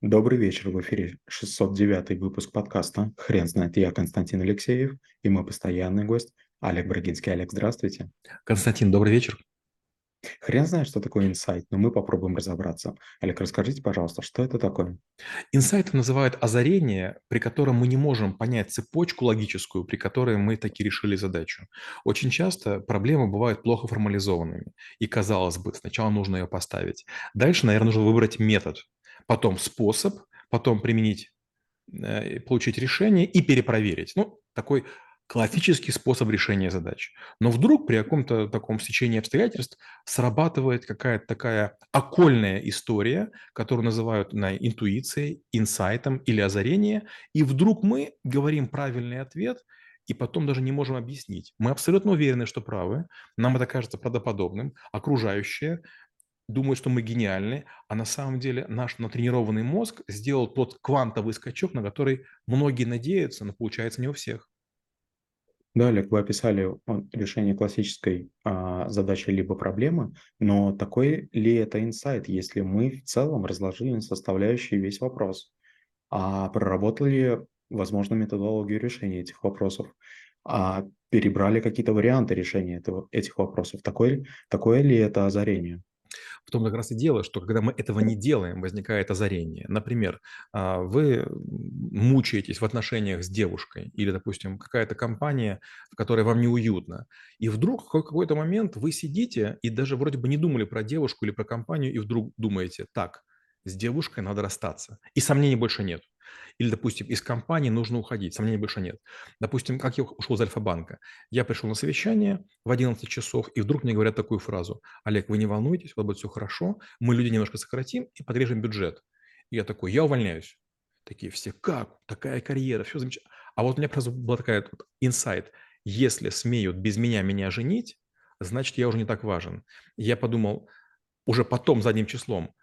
Добрый вечер, в эфире 609 выпуск подкаста «Хрен знает». Я Константин Алексеев и мой постоянный гость Олег Брагинский. Олег, здравствуйте. Константин, добрый вечер. Хрен знает, что такое инсайт, но мы попробуем разобраться. Олег, расскажите, пожалуйста, что это такое? Инсайтом называют озарение, при котором мы не можем понять цепочку логическую, при которой мы таки решили задачу. Очень часто проблемы бывают плохо формализованными. И, казалось бы, сначала нужно ее поставить. Дальше, наверное, нужно выбрать метод, потом способ, потом применить, э, получить решение и перепроверить. Ну, такой классический способ решения задач. Но вдруг при каком-то таком стечении обстоятельств срабатывает какая-то такая окольная история, которую называют на интуицией, инсайтом или озарение, и вдруг мы говорим правильный ответ, и потом даже не можем объяснить. Мы абсолютно уверены, что правы, нам это кажется правдоподобным, окружающие думают, что мы гениальны, а на самом деле наш натренированный мозг сделал тот квантовый скачок, на который многие надеются, но получается не у всех. Да, Олег, вы описали решение классической а, задачи либо проблемы, но такой ли это инсайт, если мы в целом разложили на составляющие весь вопрос, а проработали, возможно, методологию решения этих вопросов, а перебрали какие-то варианты решения этого, этих вопросов. Такое, такое ли это озарение? В том как раз и дело, что когда мы этого не делаем, возникает озарение. Например, а, вы мучаетесь в отношениях с девушкой или, допустим, какая-то компания, в которой вам неуютно, и вдруг в какой-то момент вы сидите и даже вроде бы не думали про девушку или про компанию, и вдруг думаете, так, с девушкой надо расстаться, и сомнений больше нет. Или, допустим, из компании нужно уходить, сомнений больше нет. Допустим, как я ушел из Альфа-банка. Я пришел на совещание в 11 часов, и вдруг мне говорят такую фразу. Олег, вы не волнуйтесь, у вас будет все хорошо, мы люди немножко сократим и подрежем бюджет. И я такой, я увольняюсь. Такие все, как? Такая карьера, все замечательно. А вот у меня просто была такая вот инсайт. Если смеют без меня меня женить, значит, я уже не так важен. Я подумал, уже потом, задним числом,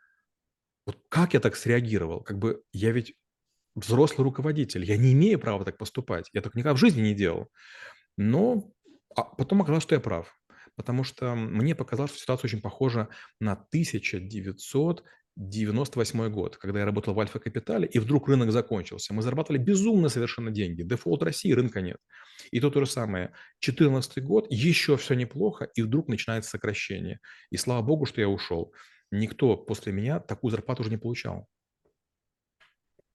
вот как я так среагировал? Как бы я ведь взрослый руководитель. Я не имею права так поступать. Я так никогда в жизни не делал. Но а потом оказалось, что я прав. Потому что мне показалось, что ситуация очень похожа на 1998 год, когда я работал в Альфа Капитале, и вдруг рынок закончился. Мы зарабатывали безумно совершенно деньги. Дефолт России, рынка нет. И то то же самое. 2014 год, еще все неплохо, и вдруг начинается сокращение. И слава богу, что я ушел. Никто после меня такую зарплату уже не получал.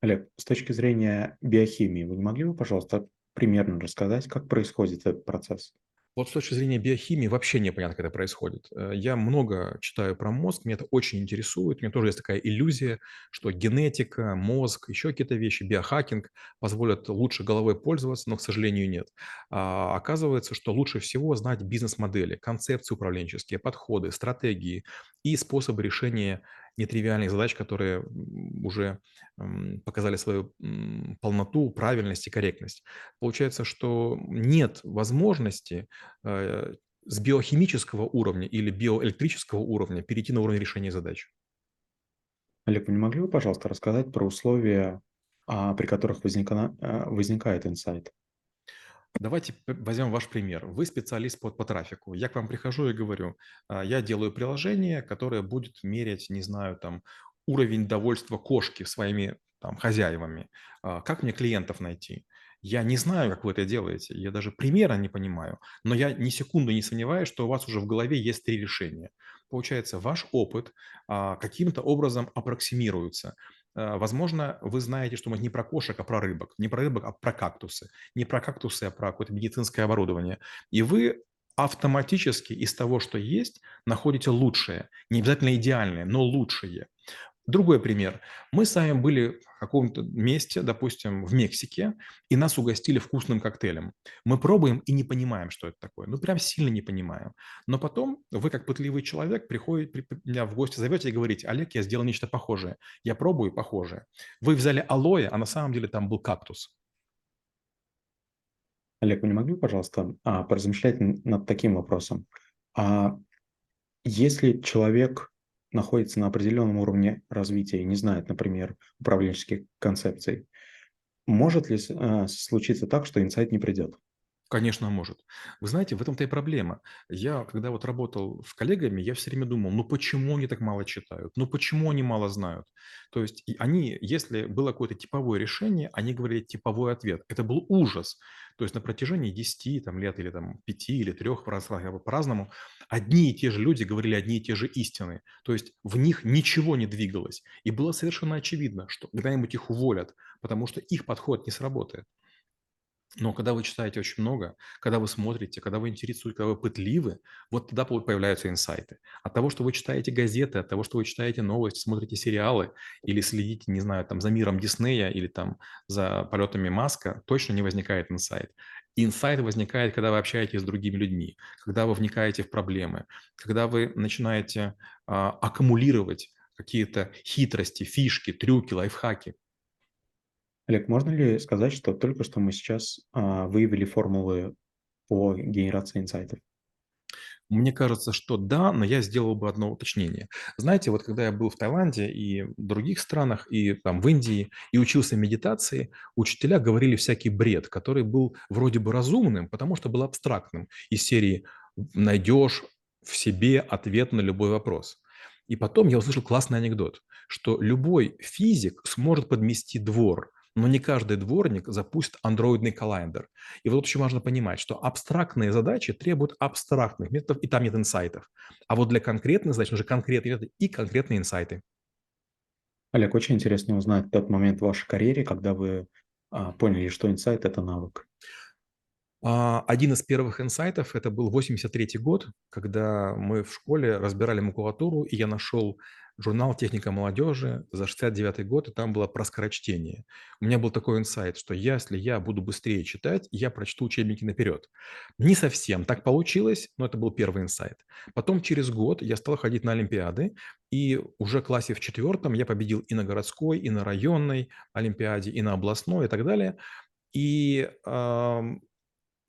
Олег, с точки зрения биохимии, вы не могли бы, пожалуйста, примерно рассказать, как происходит этот процесс? Вот с точки зрения биохимии вообще непонятно, как это происходит. Э, я много читаю про мозг, меня это очень интересует. У меня тоже есть такая иллюзия, что генетика, мозг, еще какие-то вещи, биохакинг позволят лучше головой пользоваться, но, к сожалению, нет. А оказывается, что лучше всего знать бизнес-модели, концепции управленческие, подходы, стратегии и способы решения нетривиальных задач, которые уже показали свою полноту, правильность и корректность. Получается, что нет возможности э, с биохимического уровня или биоэлектрического уровня перейти на уровень решения задач. Олег, вы не могли бы, пожалуйста, рассказать про условия, а, при которых возникна, э, возникает инсайт? Давайте возьмем ваш пример. Вы специалист по, по трафику. Я к вам прихожу и говорю, а, я делаю приложение, которое будет мерять, не знаю, там, уровень довольства кошки своими там, хозяевами. А, как мне клиентов найти? Я не знаю, как вы это делаете, я даже примера не понимаю, но я ни секунду не сомневаюсь, что у вас уже в голове есть три решения. Получается, ваш опыт а, каким-то образом аппроксимируется. Э, возможно, вы знаете, что мы не про кошек, а про рыбок. Не про рыбок, а про кактусы. Не про кактусы, а про какое-то медицинское оборудование. И вы автоматически из того, что есть, находите лучшее. Не обязательно идеальное, но лучшее. Другой пример. Мы с вами были в каком-то месте, допустим, в Мексике, и нас угостили вкусным коктейлем. Мы пробуем и не понимаем, что это такое. Ну, прям сильно не понимаем. Но потом вы, как пытливый человек, приходите, меня в гости зовете и говорите, Олег, я сделал нечто похожее. Я пробую похожее. Вы взяли алоэ, а на самом деле там был кактус. Олег, вы не могли, пожалуйста, а, поразмышлять над таким вопросом? А если человек находится на определенном уровне развития и не знает, например, управленческих концепций, может ли э, случиться так, что инсайт не придет? Конечно, может. Вы знаете, в этом-то и проблема. Я, когда вот работал с коллегами, я все время думал, ну почему они так мало читают? Ну почему они мало знают? То есть и они, если было какое-то типовое решение, они говорили типовой ответ. Это был ужас. То есть на протяжении десяти там, лет или там, 5 или 3 по-разному, одни и те же люди говорили одни и те же истины. То есть в них ничего не двигалось. И было совершенно очевидно, что когда-нибудь их уволят, потому что их подход не сработает. Но когда вы читаете очень много, когда вы смотрите, когда вы интересуетесь, когда вы пытливы, вот тогда появляются инсайты. От того, что вы читаете газеты, от того, что вы читаете новости, смотрите сериалы или следите, не знаю, там за миром Диснея или там за полетами Маска, точно не возникает инсайт. Инсайт возникает, когда вы общаетесь с другими людьми, когда вы вникаете в проблемы, когда вы начинаете а, аккумулировать какие-то хитрости, фишки, трюки, лайфхаки. Олег, можно ли сказать, что только что мы сейчас а, выявили формулы по генерации инсайтов? Мне кажется, что да, но я сделал бы одно уточнение. Знаете, вот когда я был в Таиланде и в других странах, и там в Индии, и учился медитации, учителя говорили всякий бред, который был вроде бы разумным, потому что был абстрактным. Из серии «найдешь в себе ответ на любой вопрос». И потом я услышал классный анекдот, что любой физик сможет подмести двор – но не каждый дворник запустит андроидный календарь. И вот очень важно понимать, что абстрактные задачи требуют абстрактных методов, и там нет инсайтов. А вот для конкретных задач нужны конкретные методы и конкретные инсайты. Олег, очень интересно узнать тот момент в вашей карьере, когда вы а, поняли, что инсайт– это навык. А, один из первых инсайтов – это был 83 год, когда мы в школе разбирали макулатуру, и я нашел журнал «Техника молодежи» за 69 год, и там было про скорочтение. У меня был такой инсайт, что если я буду быстрее читать, я прочту учебники наперед. Не совсем так получилось, но это был первый инсайт. Потом через год я стал ходить на Олимпиады, и уже в классе в четвертом я победил и на городской, и на районной Олимпиаде, и на областной, и так далее. И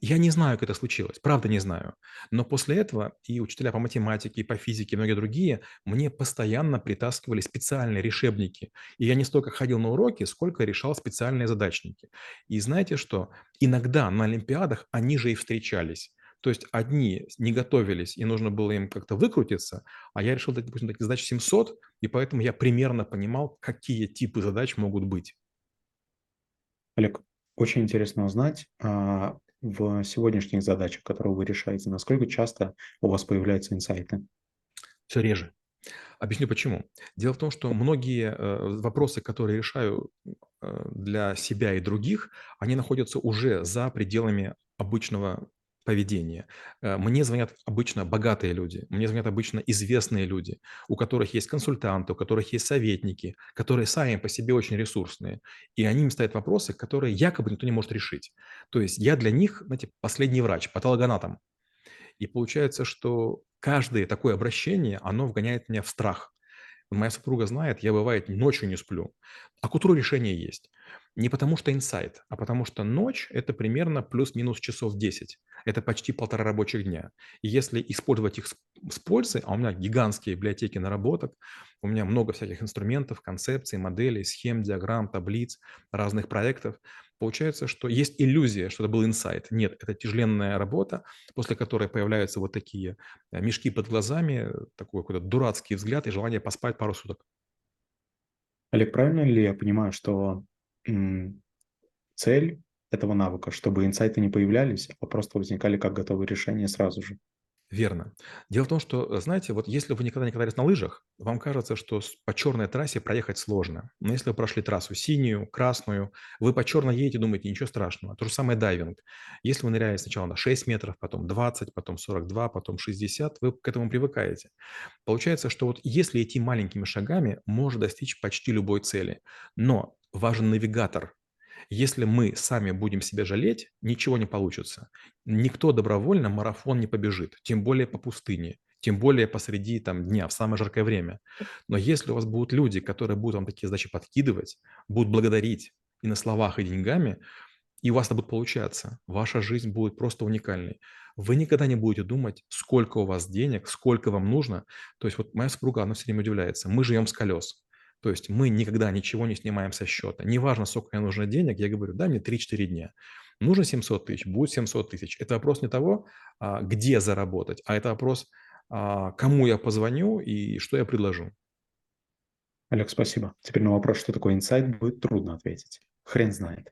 я не знаю, как это случилось, правда не знаю. Но после этого и учителя по математике, и по физике, и многие другие мне постоянно притаскивали специальные решебники. И я не столько ходил на уроки, сколько решал специальные задачники. И знаете что? Иногда на Олимпиадах они же и встречались. То есть одни не готовились, и нужно было им как-то выкрутиться, а я решил, допустим, таких задач 700, и поэтому я примерно понимал, какие типы задач могут быть. Олег, очень интересно узнать, а, в сегодняшних задачах, которые вы решаете, насколько часто у вас появляются инсайты? Все реже. Объясню почему. Дело в том, что многие э, вопросы, которые решаю э, для себя и других, они находятся уже за пределами обычного поведения. Э, мне звонят обычно богатые люди, мне звонят обычно известные люди, у которых есть консультанты, у которых есть советники, которые сами по себе очень ресурсные. И они им ставят вопросы, которые якобы никто не может решить. То есть я для них, знаете, последний врач, патологоанатом. И получается, что каждое такое обращение, оно вгоняет меня в страх. Моя супруга знает, я бывает ночью не сплю, а к утру решение есть. Не потому что инсайт, а потому что ночь– это примерно плюс-минус часов 10. Это почти полтора рабочих дня. И если использовать их с, пользой, а у меня гигантские библиотеки наработок, у меня много всяких инструментов, концепций, моделей, схем, диаграмм, таблиц, разных проектов, получается, что есть иллюзия, что это был инсайт. Нет, это тяжеленная работа, после которой появляются вот такие э, мешки под глазами, такой какой-то дурацкий взгляд и желание поспать пару суток. Олег, правильно ли я понимаю, что цель этого навыка, чтобы инсайты не появлялись, а просто возникали как готовые решения сразу же. Верно. Дело в том, что, знаете, вот если вы никогда не катались на лыжах, вам кажется, что по черной трассе проехать сложно. Но если вы прошли трассу синюю, красную, вы по черной едете, думаете, ничего страшного. То же самое дайвинг. Если вы ныряете сначала на 6 метров, потом 20, потом 42, потом 60, вы к этому привыкаете. Получается, что вот если идти маленькими шагами, можно достичь почти любой цели. Но важен навигатор, если мы сами будем себя жалеть, ничего не получится. Никто добровольно марафон не побежит, тем более по пустыне, тем более посреди там, дня, в самое жаркое время. Но если у вас будут люди, которые будут вам такие задачи подкидывать, будут благодарить и на словах, и деньгами, и у вас это будет получаться, ваша жизнь будет просто уникальной. Вы никогда не будете думать, сколько у вас денег, сколько вам нужно. То есть вот моя супруга, она все время удивляется. Мы живем с колес. То есть мы никогда ничего не снимаем со счета. Неважно, сколько мне нужно денег, я говорю, дай мне 3-4 дня. Нужно 700 тысяч, будет 700 тысяч. Это вопрос не того, а, где заработать, а это вопрос, а, кому я позвоню и что я предложу. Олег, спасибо. Теперь на вопрос, что такое инсайт, будет трудно ответить. Хрен знает.